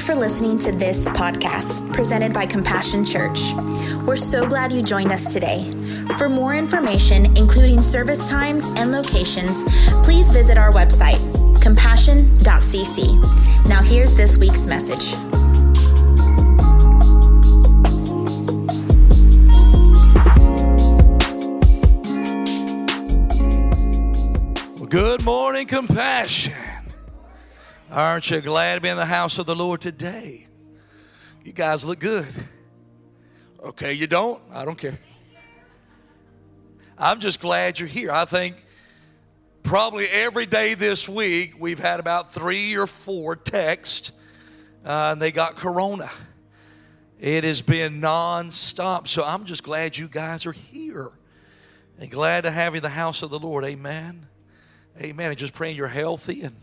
you for listening to this podcast presented by Compassion Church. We're so glad you joined us today. For more information, including service times and locations, please visit our website, compassion.cc. Now, here's this week's message. Good morning, compassion. Aren't you glad to be in the house of the Lord today? You guys look good. Okay, you don't? I don't care. I'm just glad you're here. I think probably every day this week we've had about three or four texts, uh, and they got corona. It has been nonstop. So I'm just glad you guys are here and glad to have you in the house of the Lord. Amen. Amen. And just praying you're healthy and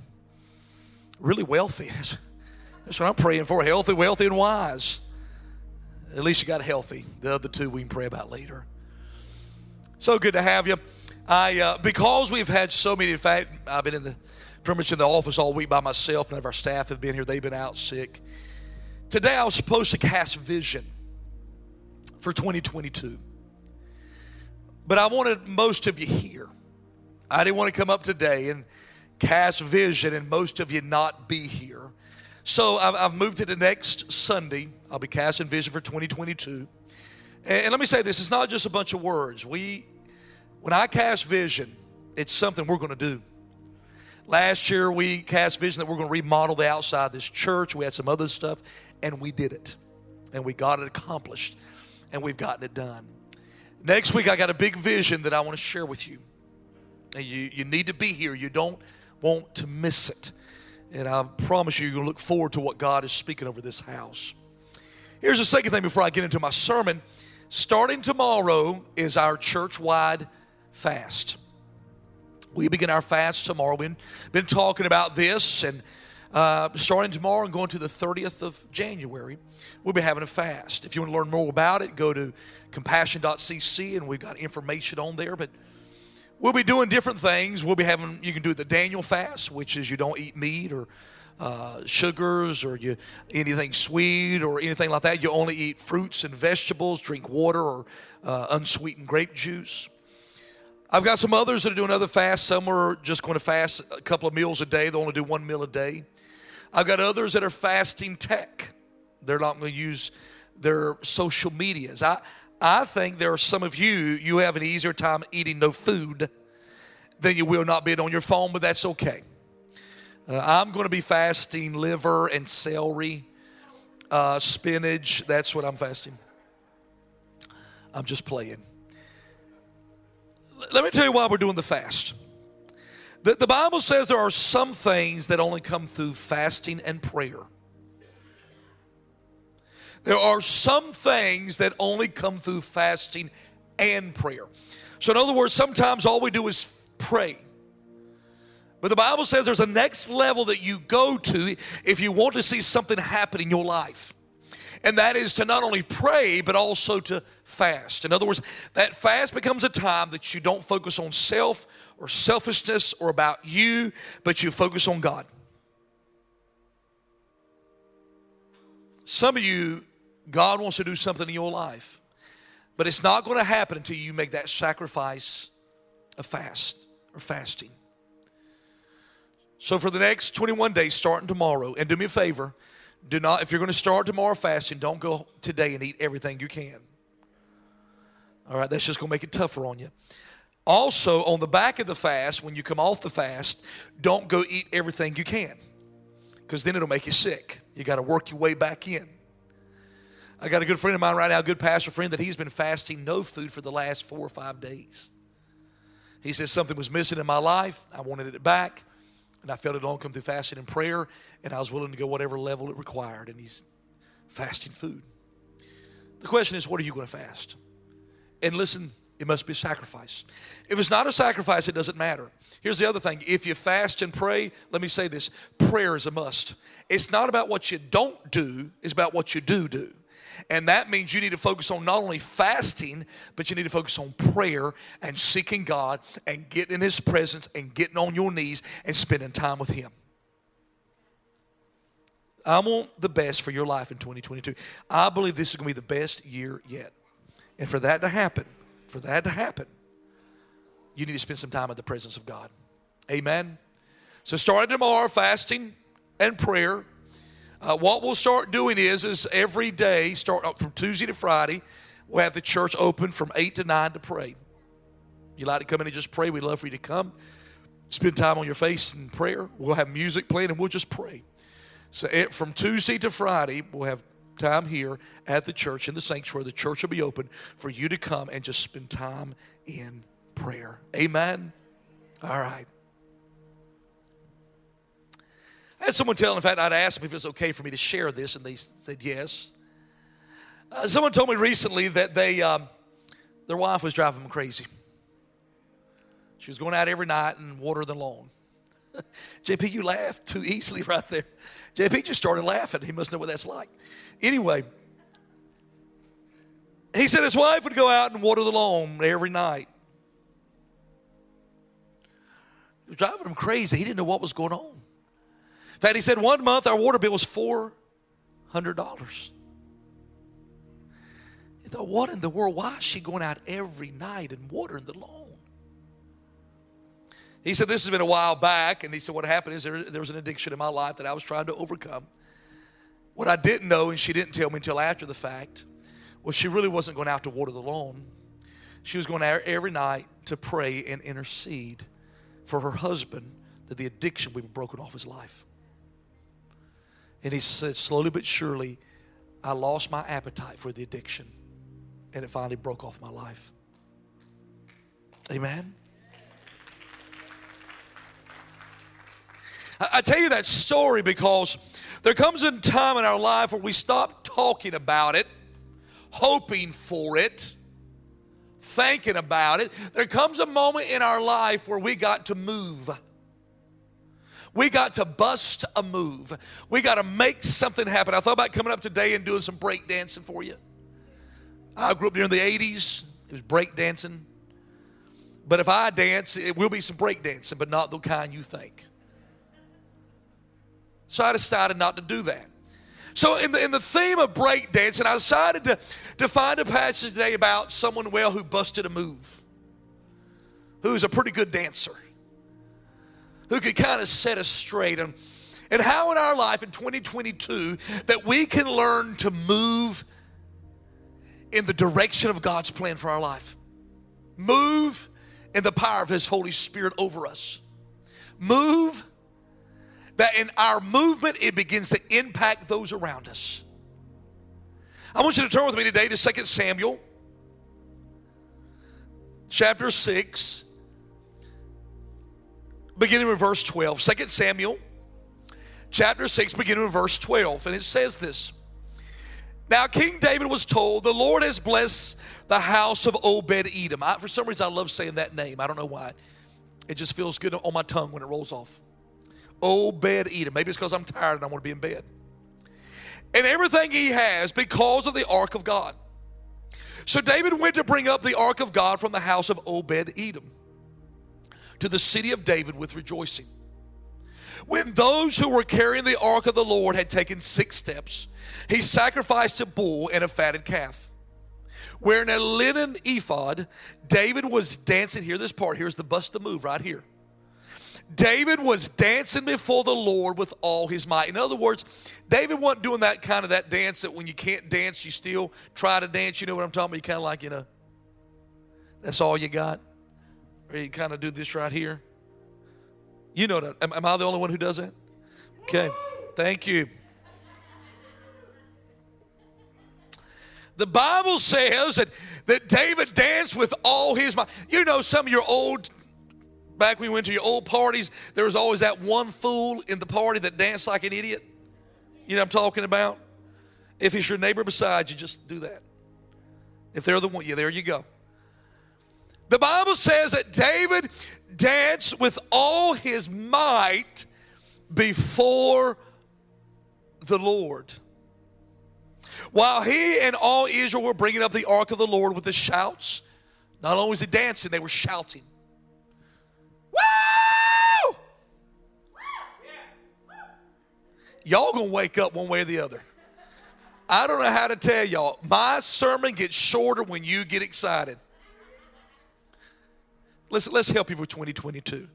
really wealthy. That's what I'm praying for healthy, wealthy, and wise. At least you got healthy. The other two we can pray about later. So good to have you. I uh, because we've had so many. In fact, I've been in the pretty much in the office all week by myself. None of our staff have been here. They've been out sick. Today I was supposed to cast vision for 2022, but I wanted most of you here. I didn't want to come up today and cast vision and most of you not be here. So I've, I've moved to the next Sunday. I'll be casting vision for 2022. And, and let me say this: it's not just a bunch of words. We, when I cast vision, it's something we're going to do. Last year we cast vision that we're going to remodel the outside of this church. We had some other stuff, and we did it, and we got it accomplished, and we've gotten it done. Next week I got a big vision that I want to share with you. And you, you need to be here. You don't want to miss it. And I promise you, you're going to look forward to what God is speaking over this house. Here's the second thing before I get into my sermon. Starting tomorrow is our church wide fast. We begin our fast tomorrow. We've been talking about this, and uh, starting tomorrow and going to the 30th of January, we'll be having a fast. If you want to learn more about it, go to compassion.cc, and we've got information on there. But We'll be doing different things. We'll be having, you can do the Daniel fast, which is you don't eat meat or uh, sugars or you anything sweet or anything like that. You only eat fruits and vegetables, drink water or uh, unsweetened grape juice. I've got some others that are doing other fasts. Some are just going to fast a couple of meals a day. They only do one meal a day. I've got others that are fasting tech. They're not going to use their social medias. I, I think there are some of you, you have an easier time eating no food than you will not being on your phone, but that's okay. Uh, I'm going to be fasting liver and celery, uh, spinach. That's what I'm fasting. I'm just playing. Let me tell you why we're doing the fast. The, the Bible says there are some things that only come through fasting and prayer. There are some things that only come through fasting and prayer. So, in other words, sometimes all we do is pray. But the Bible says there's a next level that you go to if you want to see something happen in your life. And that is to not only pray, but also to fast. In other words, that fast becomes a time that you don't focus on self or selfishness or about you, but you focus on God. Some of you God wants to do something in your life. But it's not going to happen until you make that sacrifice of fast or fasting. So for the next 21 days, starting tomorrow, and do me a favor, do not, if you're going to start tomorrow fasting, don't go today and eat everything you can. All right, that's just going to make it tougher on you. Also, on the back of the fast, when you come off the fast, don't go eat everything you can because then it'll make you sick. You got to work your way back in. I got a good friend of mine right now, a good pastor friend, that he's been fasting no food for the last four or five days. He says something was missing in my life. I wanted it back, and I felt it all come through fasting and prayer, and I was willing to go whatever level it required. And he's fasting food. The question is, what are you going to fast? And listen, it must be a sacrifice. If it's not a sacrifice, it doesn't matter. Here's the other thing if you fast and pray, let me say this prayer is a must. It's not about what you don't do, it's about what you do do. And that means you need to focus on not only fasting, but you need to focus on prayer and seeking God and getting in His presence and getting on your knees and spending time with Him. I want the best for your life in 2022. I believe this is going to be the best year yet. And for that to happen, for that to happen, you need to spend some time in the presence of God. Amen. So starting tomorrow, fasting and prayer. Uh, what we'll start doing is, is every day, start from Tuesday to Friday, we'll have the church open from 8 to 9 to pray. You like to come in and just pray, we'd love for you to come. Spend time on your face in prayer. We'll have music playing and we'll just pray. So it, from Tuesday to Friday, we'll have time here at the church in the sanctuary. The church will be open for you to come and just spend time in prayer. Amen. All right. I had someone tell, in fact, I'd asked them if it was okay for me to share this, and they said yes. Uh, someone told me recently that they, um, their wife was driving them crazy. She was going out every night and water the lawn. JP, you laughed too easily right there. JP just started laughing. He must know what that's like. Anyway, he said his wife would go out and water the lawn every night. It was driving him crazy. He didn't know what was going on. In fact, he said one month our water bill was $400. He thought, what in the world? Why is she going out every night and watering the lawn? He said, This has been a while back. And he said, What happened is there, there was an addiction in my life that I was trying to overcome. What I didn't know, and she didn't tell me until after the fact, was she really wasn't going out to water the lawn. She was going out every night to pray and intercede for her husband that the addiction would be broken off his life. And he said, slowly but surely, I lost my appetite for the addiction, and it finally broke off my life. Amen. I tell you that story because there comes a time in our life where we stop talking about it, hoping for it, thinking about it. There comes a moment in our life where we got to move. We got to bust a move. We got to make something happen. I thought about coming up today and doing some break dancing for you. I grew up during the 80s. It was break dancing. But if I dance, it will be some break dancing, but not the kind you think. So I decided not to do that. So in the, in the theme of breakdancing, I decided to, to find a passage today about someone, well, who busted a move, who's a pretty good dancer, who could kind of set us straight. And, and how in our life in 2022 that we can learn to move in the direction of God's plan for our life. Move in the power of His Holy Spirit over us. Move that in our movement, it begins to impact those around us. I want you to turn with me today to 2 Samuel chapter 6, beginning with verse 12. 2 Samuel chapter 6, beginning with verse 12. And it says this Now, King David was told, The Lord has blessed the house of Obed Edom. I, for some reason, I love saying that name. I don't know why. It just feels good on my tongue when it rolls off. Obed Edom. Maybe it's because I'm tired and I want to be in bed. And everything he has because of the ark of God. So David went to bring up the ark of God from the house of Obed Edom to the city of David with rejoicing. When those who were carrying the ark of the Lord had taken six steps, he sacrificed a bull and a fatted calf. Wearing a linen ephod, David was dancing. Hear this part. Here's the bust the move right here. David was dancing before the Lord with all his might. In other words, David wasn't doing that kind of that dance that when you can't dance, you still try to dance. You know what I'm talking about? You kind of like, you know, that's all you got. Or you kind of do this right here. You know that. Am, am I the only one who does that? Okay. Thank you. The Bible says that, that David danced with all his might. You know, some of your old Back when we went to your old parties, there was always that one fool in the party that danced like an idiot. You know what I'm talking about? If it's your neighbor beside you, just do that. If they're the one, yeah, there you go. The Bible says that David danced with all his might before the Lord. While he and all Israel were bringing up the ark of the Lord with the shouts, not only was he dancing, they were shouting. Woo! y'all gonna wake up one way or the other. I don't know how to tell y'all. My sermon gets shorter when you get excited. Let's, let's help you for 2022.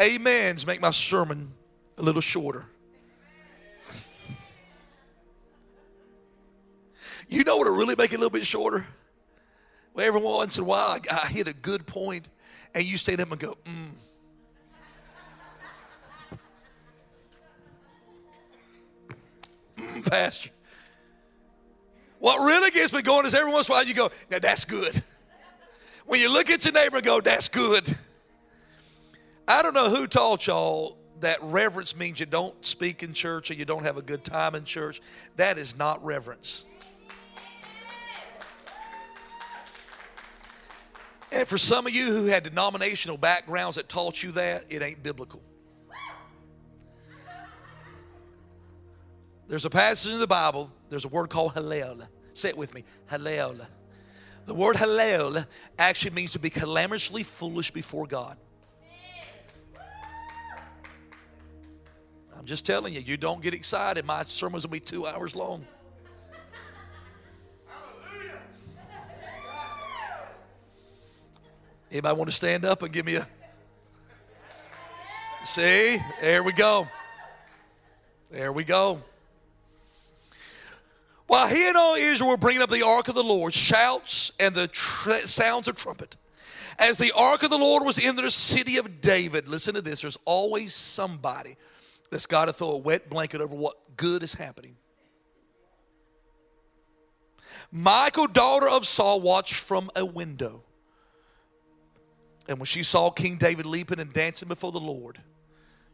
Amens make my sermon a little shorter. You know what will really make it a little bit shorter? Well, every once in a while, I, I hit a good point, and you stand up and go, mm. mm. Pastor. What really gets me going is every once in a while you go, now that's good. When you look at your neighbor and go, that's good. I don't know who taught y'all that reverence means you don't speak in church or you don't have a good time in church. That is not reverence. And for some of you who had denominational backgrounds that taught you that, it ain't biblical. There's a passage in the Bible, there's a word called Hallel. Say it with me Hallel. The word Hallel actually means to be calamitously foolish before God. I'm just telling you, you don't get excited. My sermon's gonna be two hours long. Anybody want to stand up and give me a See, there we go. There we go. While he and all Israel were bringing up the ark of the Lord, shouts and the tr- sounds of trumpet. As the ark of the Lord was in the city of David, listen to this there's always somebody that's got to throw a wet blanket over what good is happening. Michael, daughter of Saul, watched from a window. And when she saw King David leaping and dancing before the Lord,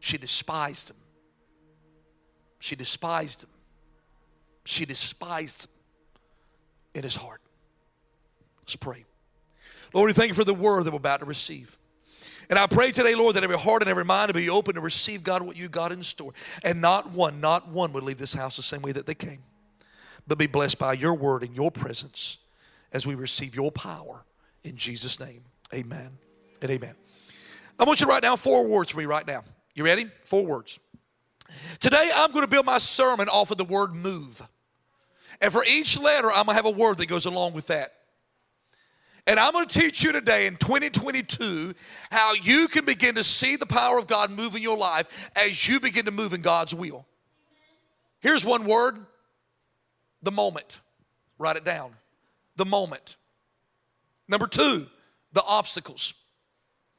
she despised him. She despised him. She despised in his heart. Let's pray. Lord, we thank you for the word that we're about to receive. And I pray today, Lord, that every heart and every mind will be open to receive, God, what you got in store. And not one, not one would leave this house the same way that they came, but be blessed by your word and your presence as we receive your power. In Jesus' name, amen and amen. I want you to write down four words for me right now. You ready? Four words. Today, I'm going to build my sermon off of the word move. And for each letter, I'm going to have a word that goes along with that. And I'm going to teach you today in 2022 how you can begin to see the power of God move in your life as you begin to move in God's will. Here's one word the moment. Write it down. The moment. Number two, the obstacles.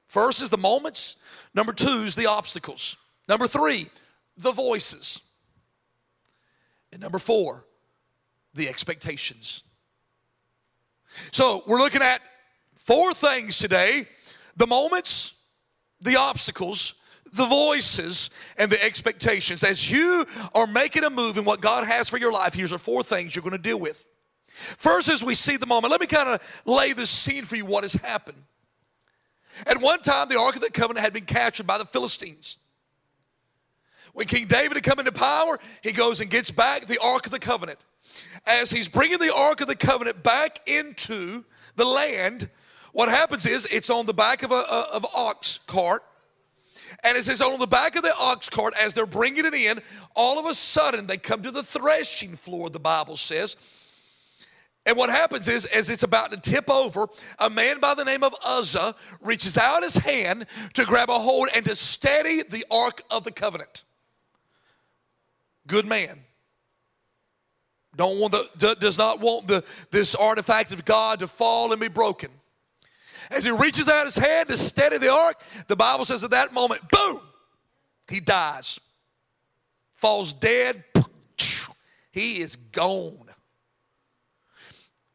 First is the moments. Number two is the obstacles. Number three, the voices. And number four, the expectations. So we're looking at four things today the moments, the obstacles, the voices, and the expectations. As you are making a move in what God has for your life, here's the four things you're going to deal with. First, as we see the moment, let me kind of lay the scene for you what has happened. At one time, the Ark of the Covenant had been captured by the Philistines. When King David had come into power, he goes and gets back the Ark of the Covenant. As he's bringing the Ark of the Covenant back into the land, what happens is it's on the back of a of ox cart. And it says on the back of the ox cart, as they're bringing it in, all of a sudden they come to the threshing floor, the Bible says. And what happens is, as it's about to tip over, a man by the name of Uzzah reaches out his hand to grab a hold and to steady the Ark of the Covenant. Good man. Don't want the, does not want the, this artifact of God to fall and be broken. As he reaches out his hand to steady the ark, the Bible says at that moment, boom, he dies, falls dead. He is gone.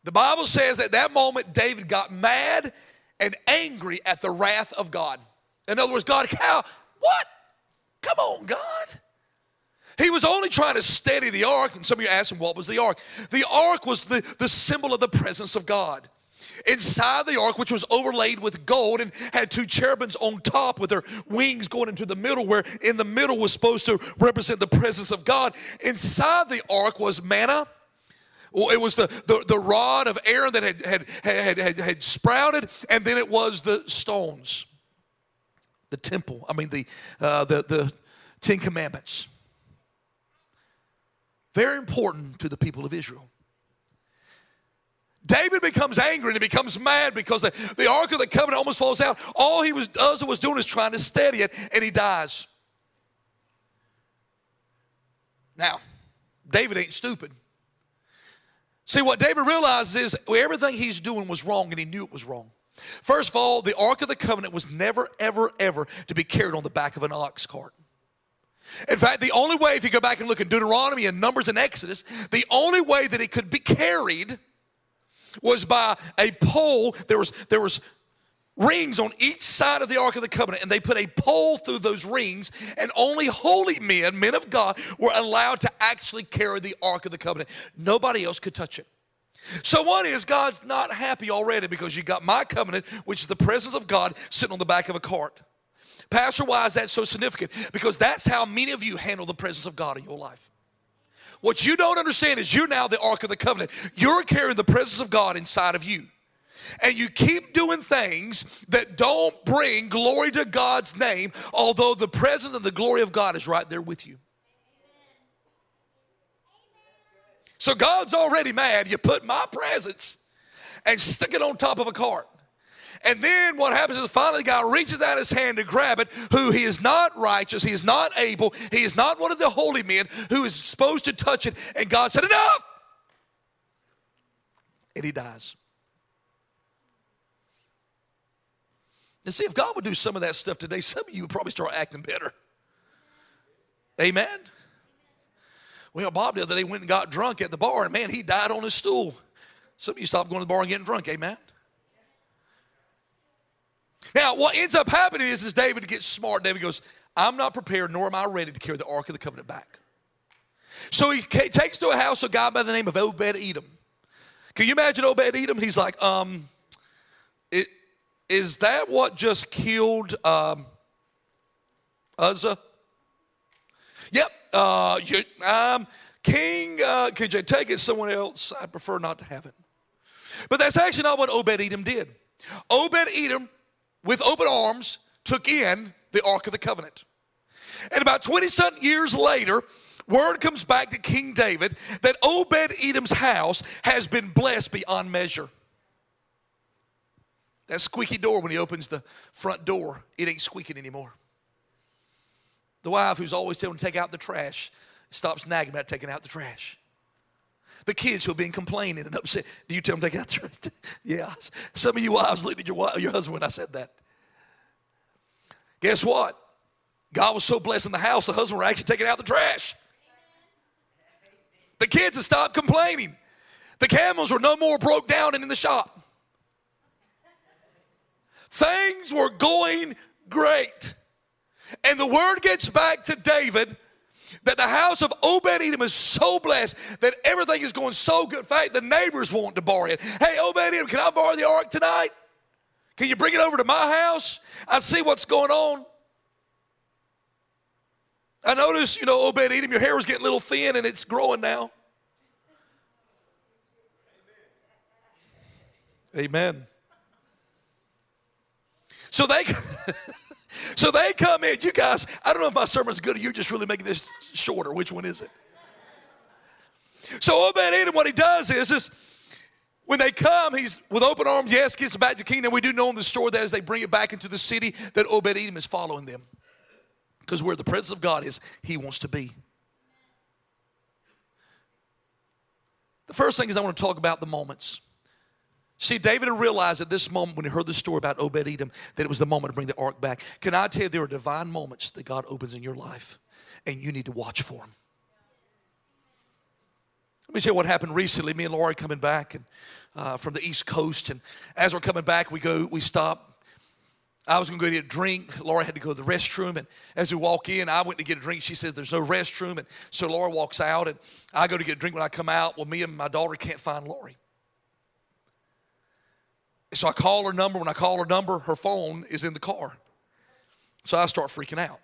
The Bible says at that moment, David got mad and angry at the wrath of God. In other words, God, how? What? Come on, God. He was only trying to steady the ark, and some of you are asking, what was the ark? The ark was the, the symbol of the presence of God. Inside the ark, which was overlaid with gold and had two cherubims on top with their wings going into the middle, where in the middle was supposed to represent the presence of God. Inside the ark was manna it was the, the, the rod of Aaron that had, had, had, had, had sprouted, and then it was the stones, the temple, I mean, the, uh, the, the Ten Commandments. Very important to the people of Israel. David becomes angry and he becomes mad because the, the Ark of the Covenant almost falls out. All he was, Uzzah was doing is trying to steady it, and he dies. Now, David ain't stupid. See, what David realizes is everything he's doing was wrong, and he knew it was wrong. First of all, the Ark of the Covenant was never, ever, ever to be carried on the back of an ox cart. In fact, the only way, if you go back and look in Deuteronomy and Numbers and Exodus, the only way that it could be carried was by a pole. There was, there was rings on each side of the Ark of the Covenant, and they put a pole through those rings, and only holy men, men of God, were allowed to actually carry the Ark of the Covenant. Nobody else could touch it. So, one is God's not happy already because you got my covenant, which is the presence of God, sitting on the back of a cart. Pastor, why is that so significant? Because that's how many of you handle the presence of God in your life. What you don't understand is you're now the Ark of the Covenant. You're carrying the presence of God inside of you. And you keep doing things that don't bring glory to God's name, although the presence and the glory of God is right there with you. So God's already mad. You put my presence and stick it on top of a cart. And then what happens is finally the guy reaches out his hand to grab it, who he is not righteous, he is not able, he is not one of the holy men who is supposed to touch it. And God said, Enough! And he dies. And see, if God would do some of that stuff today, some of you would probably start acting better. Amen. Well, Bob the other day went and got drunk at the bar, and man, he died on his stool. Some of you stopped going to the bar and getting drunk, amen? Now, what ends up happening is, is David gets smart. David goes, I'm not prepared, nor am I ready to carry the Ark of the Covenant back. So he takes to a house a guy by the name of Obed Edom. Can you imagine Obed Edom? He's like, um, it, is that what just killed um, Uzzah? Yep, uh, you, um, King, uh, could you take it someone else? I prefer not to have it. But that's actually not what Obed Edom did. Obed Edom, with open arms, took in the Ark of the Covenant. And about 20 something years later, word comes back to King David that Obed Edom's house has been blessed beyond measure. That squeaky door when he opens the front door, it ain't squeaking anymore. The wife who's always telling him to take out the trash stops nagging about taking out the trash. The kids who've been complaining and upset, do you tell them they got the yeah. Some of you wives looked at your, your husband when I said that. Guess what? God was so blessed in the house, the husband were actually taking out the trash. The kids had stopped complaining. The camels were no more broke down and in the shop. Things were going great. And the word gets back to David that the house of Obed Edom is so blessed that everything is going so good. In fact, the neighbors want to borrow it. Hey, Obed Edom, can I borrow the ark tonight? Can you bring it over to my house? I see what's going on. I noticed, you know, Obed Edom, your hair was getting a little thin and it's growing now. Amen. So they So they come in. You guys, I don't know if my sermon's good or you're just really making this shorter. Which one is it? So Obed Edom, what he does is, is when they come, he's with open arms, yes, gets back to kingdom. We do know in the story that as they bring it back into the city, that Obed Edom is following them. Because where the presence of God is, he wants to be. The first thing is I want to talk about the moments. See, David realized at this moment when he heard the story about Obed Edom that it was the moment to bring the ark back. Can I tell you, there are divine moments that God opens in your life, and you need to watch for them. Let me tell you what happened recently. Me and Laura coming back and, uh, from the East Coast, and as we're coming back, we go, we stop. I was going to go get a drink. Laura had to go to the restroom, and as we walk in, I went to get a drink. She says there's no restroom, and so Laura walks out, and I go to get a drink. When I come out, well, me and my daughter can't find Lori. So I call her number. When I call her number, her phone is in the car. So I start freaking out.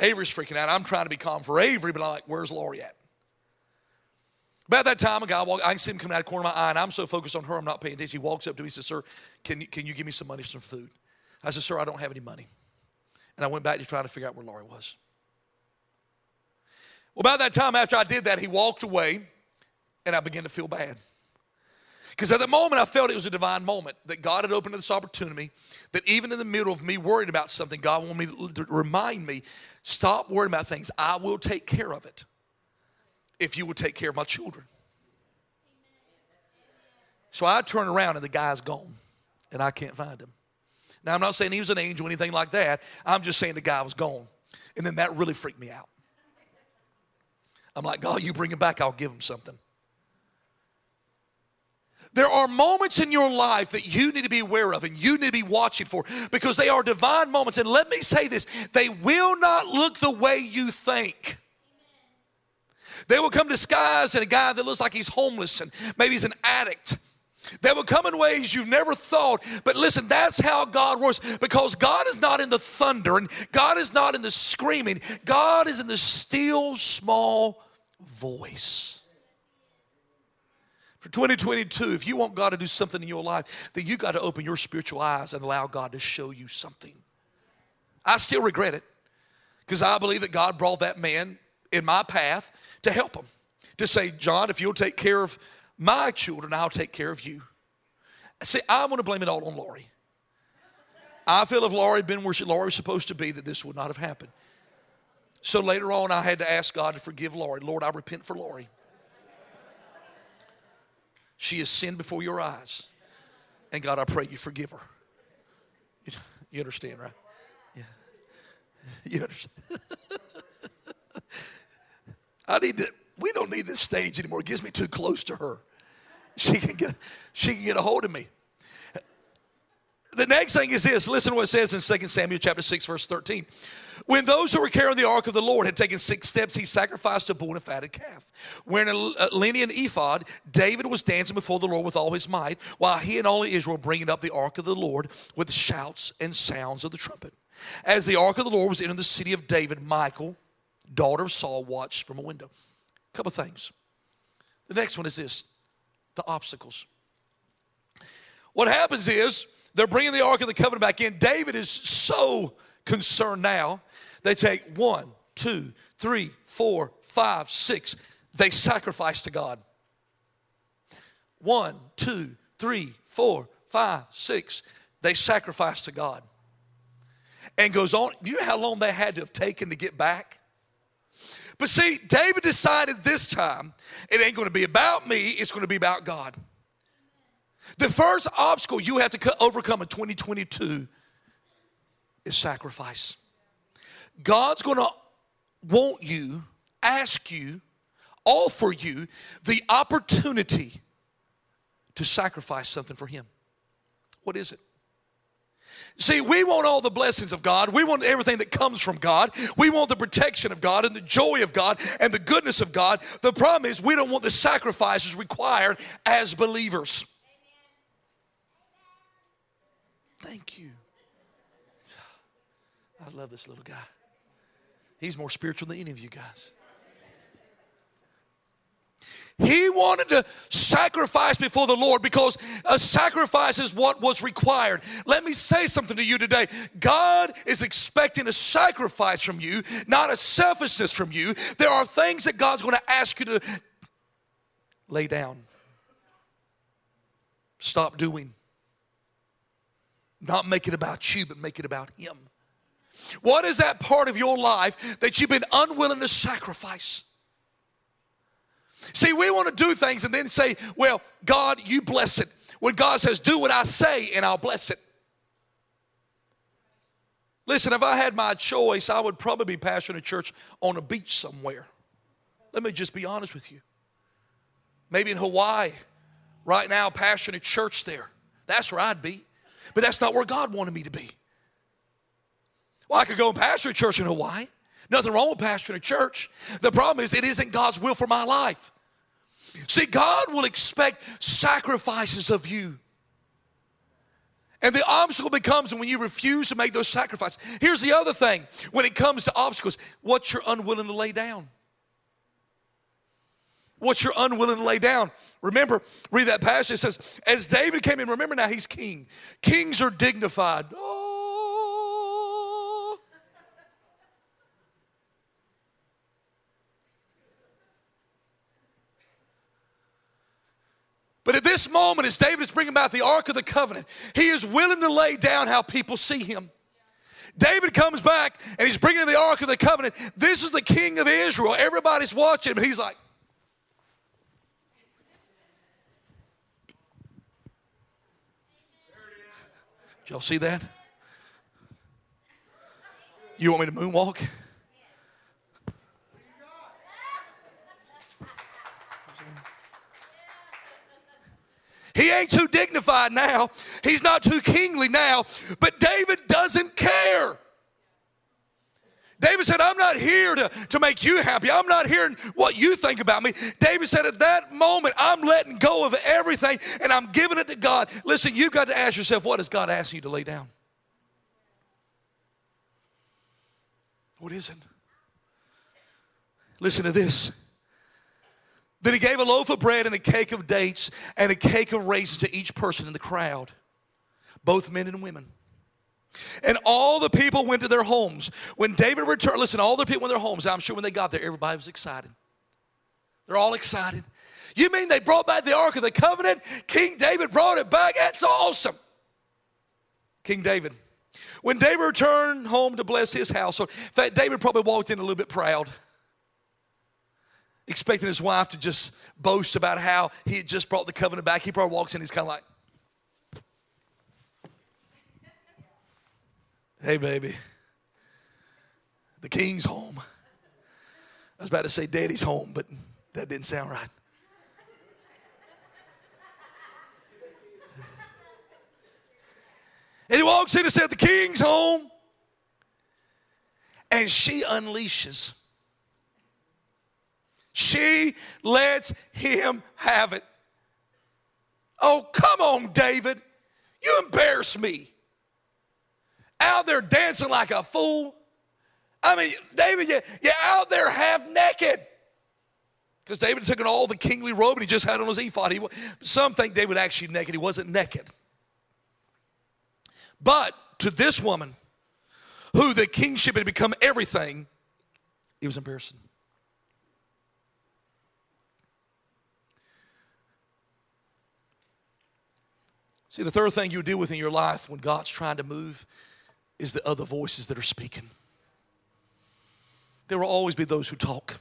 Avery's freaking out. I'm trying to be calm for Avery, but I'm like, where's Laurie at? About that time, a guy walk, I can see him coming out of the corner of my eye, and I'm so focused on her, I'm not paying attention. He walks up to me and says, Sir, can you, can you give me some money for some food? I said, Sir, I don't have any money. And I went back to try to figure out where Laurie was. Well, about that time after I did that, he walked away and I began to feel bad. Because at the moment, I felt it was a divine moment that God had opened this opportunity, that even in the middle of me worried about something, God wanted me to remind me stop worrying about things. I will take care of it if you will take care of my children. So I turn around and the guy's gone and I can't find him. Now, I'm not saying he was an angel or anything like that. I'm just saying the guy was gone. And then that really freaked me out. I'm like, God, you bring him back, I'll give him something. There are moments in your life that you need to be aware of and you need to be watching for because they are divine moments. And let me say this they will not look the way you think. They will come disguised in a guy that looks like he's homeless and maybe he's an addict. They will come in ways you've never thought. But listen, that's how God works because God is not in the thunder and God is not in the screaming. God is in the still small voice. For 2022, if you want God to do something in your life, then you got to open your spiritual eyes and allow God to show you something. I still regret it because I believe that God brought that man in my path to help him. To say, John, if you'll take care of my children, I'll take care of you. See, I want to blame it all on Laurie. I feel if Laurie had been where Laurie was supposed to be, that this would not have happened. So later on, I had to ask God to forgive Laurie. Lord, I repent for Laurie. She has sinned before your eyes. And God, I pray you forgive her. You understand, right? Yeah. You understand? I need to, we don't need this stage anymore. It gets me too close to her. She can get, she can get a hold of me. The next thing is this. Listen to what it says in 2 Samuel chapter 6, verse 13. When those who were carrying the ark of the Lord had taken six steps, he sacrificed a bull and a fatted calf. Wearing a linen ephod, David was dancing before the Lord with all his might, while he and all Israel bringing up the ark of the Lord with shouts and sounds of the trumpet. As the ark of the Lord was entering the city of David, Michael, daughter of Saul, watched from a window. A couple things. The next one is this the obstacles. What happens is they're bringing the Ark of the Covenant back in. David is so concerned now they take one, two, three, four, five, six. They sacrifice to God. One, two, three, four, five, six. They sacrifice to God. And goes on. You know how long they had to have taken to get back? But see, David decided this time it ain't going to be about me, it's going to be about God. The first obstacle you have to overcome in 2022 is sacrifice. God's going to want you, ask you, offer you the opportunity to sacrifice something for Him. What is it? See, we want all the blessings of God. We want everything that comes from God. We want the protection of God and the joy of God and the goodness of God. The problem is, we don't want the sacrifices required as believers. Thank you. I love this little guy. He's more spiritual than any of you guys. He wanted to sacrifice before the Lord because a sacrifice is what was required. Let me say something to you today. God is expecting a sacrifice from you, not a selfishness from you. There are things that God's going to ask you to lay down, stop doing. Not make it about you, but make it about Him. What is that part of your life that you've been unwilling to sacrifice? See, we want to do things and then say, well, God, you bless it. When God says, do what I say and I'll bless it. Listen, if I had my choice, I would probably be pastoring a church on a beach somewhere. Let me just be honest with you. Maybe in Hawaii, right now, pastoring a church there. That's where I'd be. But that's not where God wanted me to be. Well, I could go and pastor a church in Hawaii. Nothing wrong with pastoring a church. The problem is, it isn't God's will for my life. See, God will expect sacrifices of you. And the obstacle becomes when you refuse to make those sacrifices. Here's the other thing when it comes to obstacles what you're unwilling to lay down what you're unwilling to lay down. Remember, read that passage. It says, as David came in, remember now he's king. Kings are dignified. Oh. But at this moment, as David is bringing about the Ark of the Covenant, he is willing to lay down how people see him. David comes back and he's bringing the Ark of the Covenant. This is the king of Israel. Everybody's watching, and he's like, Y'all see that? You want me to moonwalk? He ain't too dignified now. He's not too kingly now. But David doesn't care. David said, I'm not here to, to make you happy. I'm not hearing what you think about me. David said, At that moment, I'm letting go of everything and I'm giving it to God. Listen, you've got to ask yourself, what is God asking you to lay down? What is it? Listen to this. Then he gave a loaf of bread and a cake of dates and a cake of raisins to each person in the crowd, both men and women. And all the people went to their homes. When David returned, listen, all the people went to their homes. I'm sure when they got there, everybody was excited. They're all excited. You mean they brought back the Ark of the Covenant? King David brought it back? That's awesome. King David. When David returned home to bless his household, in fact, David probably walked in a little bit proud expecting his wife to just boast about how he had just brought the covenant back. He probably walks in, he's kind of like, Hey, baby, the king's home. I was about to say daddy's home, but that didn't sound right. And he walks in and said, The king's home. And she unleashes she lets him have it. Oh, come on, David. You embarrass me. Out there dancing like a fool. I mean, David, you, you're out there half naked. Because David took all the kingly robe and he just had on his ephod. He, some think David actually naked. He wasn't naked. But to this woman, who the kingship had become everything, he was embarrassing. See, the third thing you deal with in your life when God's trying to move is the other voices that are speaking. There will always be those who talk.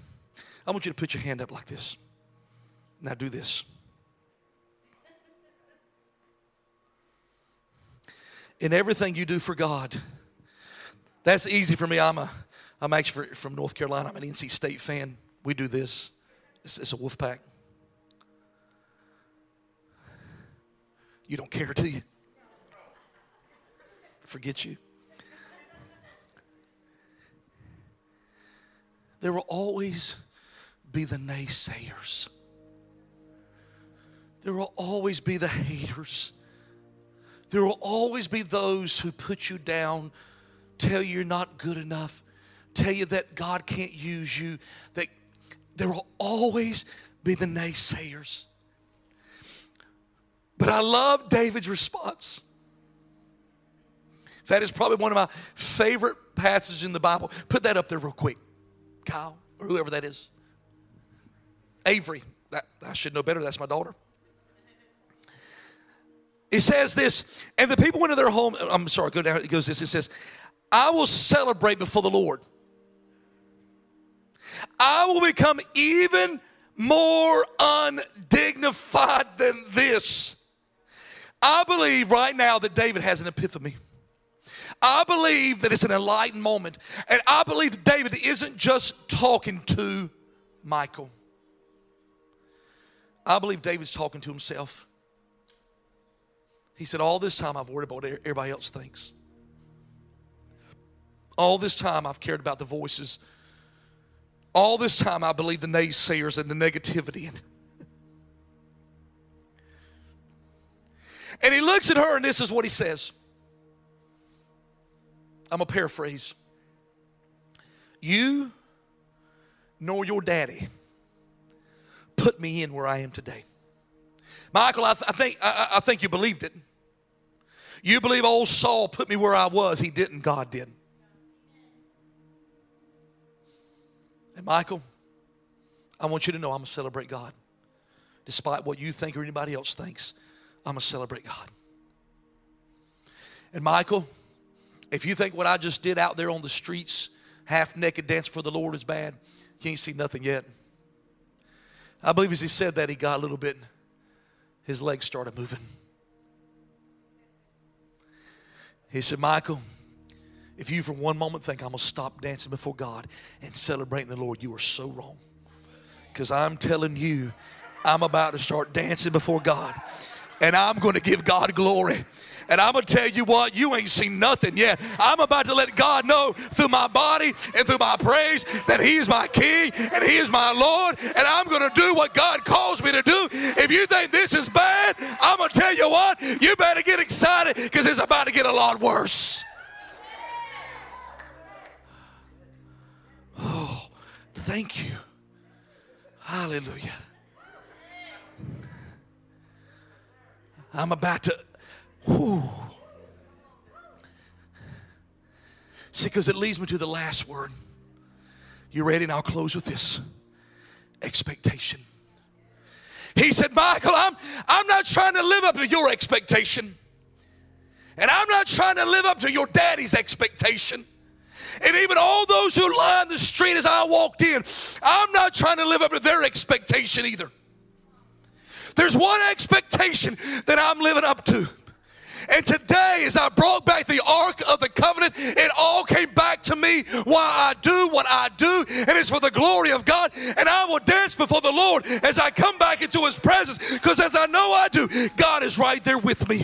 I want you to put your hand up like this. Now do this. In everything you do for God, that's easy for me. I'm a, I'm actually from North Carolina. I'm an NC State fan. We do this. It's, it's a wolf pack. You don't care, do you? Forget you. There will always be the naysayers. There will always be the haters. There will always be those who put you down, tell you you're not good enough, tell you that God can't use you. That there will always be the naysayers. But I love David's response. That is probably one of my favorite passages in the Bible. Put that up there real quick. Kyle, or whoever that is. Avery. That, I should know better. That's my daughter. It says this, and the people went to their home. I'm sorry, go down. It goes this. It says, I will celebrate before the Lord. I will become even more undignified than this. I believe right now that David has an epiphany. I believe that it's an enlightened moment. And I believe that David isn't just talking to Michael. I believe David's talking to himself. He said, All this time I've worried about what everybody else thinks. All this time I've cared about the voices. All this time I believe the naysayers and the negativity. And he looks at her, and this is what he says. I'm a paraphrase. You nor your daddy put me in where I am today. Michael, I, th- I think, I, I think you believed it. You believe old Saul put me where I was. He didn't, God did. And Michael, I want you to know I'm going to celebrate God. despite what you think or anybody else thinks. I'm going to celebrate God. And Michael, if you think what I just did out there on the streets, half naked dance for the Lord is bad, you ain't seen nothing yet. I believe as he said that, he got a little bit, his legs started moving. He said, Michal, if you for one moment think I'm going to stop dancing before God and celebrating the Lord, you are so wrong. Because I'm telling you, I'm about to start dancing before God and I'm going to give God glory. And I'm going to tell you what, you ain't seen nothing yet. I'm about to let God know through my body and through my praise that He is my King and He is my Lord. And I'm going to do what God calls me to do. If you think this is bad, I'm going to tell you what, you better get excited because it's about to get a lot worse. Oh, thank you. Hallelujah. I'm about to Whew. See, because it leads me to the last word. You ready? And I'll close with this expectation. He said, Michal, I'm, I'm not trying to live up to your expectation. And I'm not trying to live up to your daddy's expectation. And even all those who lined the street as I walked in, I'm not trying to live up to their expectation either. There's one expectation that I'm living up to. And today, as I brought back the Ark of the Covenant, it all came back to me why I do what I do, and it's for the glory of God. And I will dance before the Lord as I come back into His presence, because as I know I do, God is right there with me.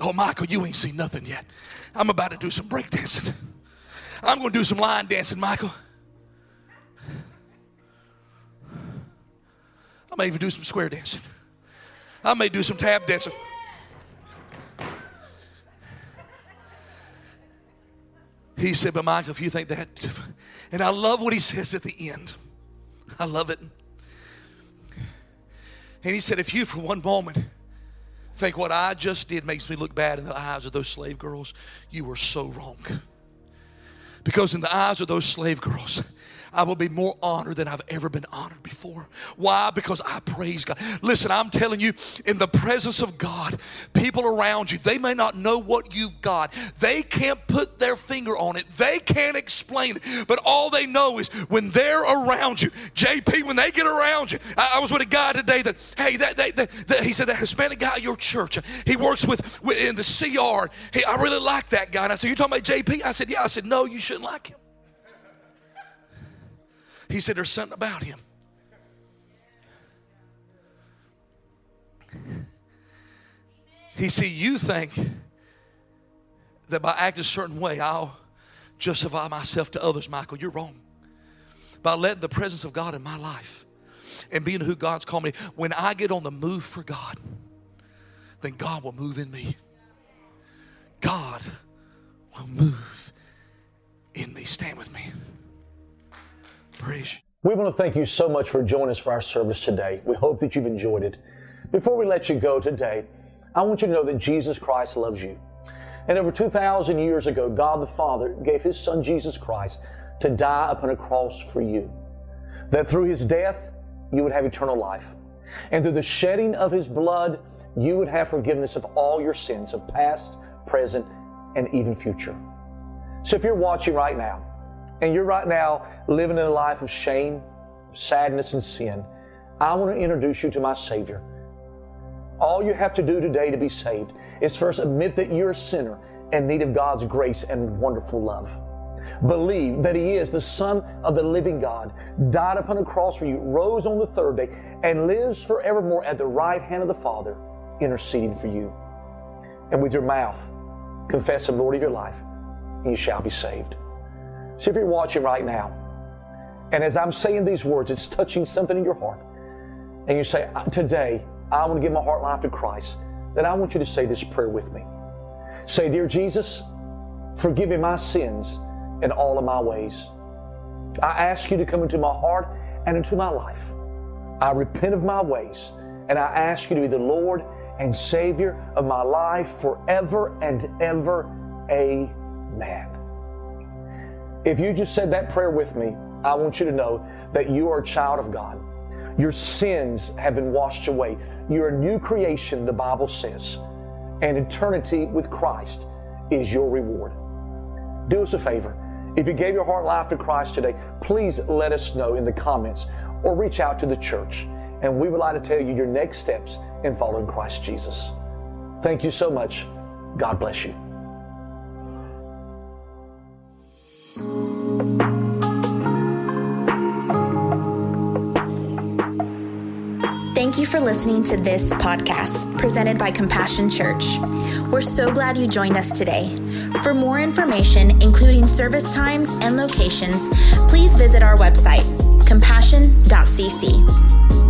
Oh, Michal, you ain't seen nothing yet. I'm about to do some break dancing. I'm going to do some line dancing, Michal. I may even do some square dancing. I may do some tap dancing. He said, But Michal, if you think that, and I love what he says at the end. I love it. And he said, If you for one moment think what I just did makes me look bad in the eyes of those slave girls, you were so wrong. Because in the eyes of those slave girls, I will be more honored than I've ever been honored before. Why? Because I praise God. Listen, I'm telling you, in the presence of God, people around you, they may not know what you've got. They can't put their finger on it. They can't explain it. But all they know is when they're around you, JP, when they get around you. I, I was with a guy today that, hey, that, that, that, that, he said that Hispanic guy at your church, he works with, with in the CR. Hey, I really like that guy. And I said, you talking about JP? I said, yeah. I said, no, you shouldn't like him. He said, There's something about him. He said, you think that by acting a certain way, I'll justify myself to others, Michal. You're wrong. By letting the presence of God in my life and being who God's called me, when I get on the move for God, then God will move in me. God will move in me. Stand with me. We want to thank you so much for joining us for our service today. We hope that you've enjoyed it. Before we let you go today, I want you to know that Jesus Christ loves you. And over 2,000 years ago, God the Father gave His Son Jesus Christ to die upon a cross for you. That through His death, you would have eternal life. And through the shedding of His blood, you would have forgiveness of all your sins of past, present, and even future. So if you're watching right now, and you're right now living in a life of shame, sadness, and sin, I want to introduce you to my Savior. All you have to do today to be saved is first admit that you're a sinner in need of God's grace and wonderful love. Believe that He is the Son of the living God, died upon a cross for you, rose on the third day, and lives forevermore at the right hand of the Father, interceding for you. And with your mouth, confess Him Lord of your life, and you shall be saved. See if you're watching right now, and as I'm saying these words, it's touching something in your heart, and you say, uh, Today, I want to give my heart life to Christ, then I want you to say this prayer with me. Say, Dear Jesus, forgive me my sins and all of my ways. I ask you to come into my heart and into my life. I repent of my ways, and I ask you to be the Lord and Savior of my life forever and ever. Amen. If you just said that prayer with me, I want you to know that you are a child of God. Your sins have been washed away. You're a new creation, the Bible says. And eternity with Christ is your reward. Do us a favor. If you gave your heart life to Christ today, please let us know in the comments or reach out to the church. And we would like to tell you your next steps in following Christ Jesus. Thank you so much. God bless you. Thank you for listening to this podcast presented by Compassion Church. We're so glad you joined us today. For more information, including service times and locations, please visit our website, compassion.cc.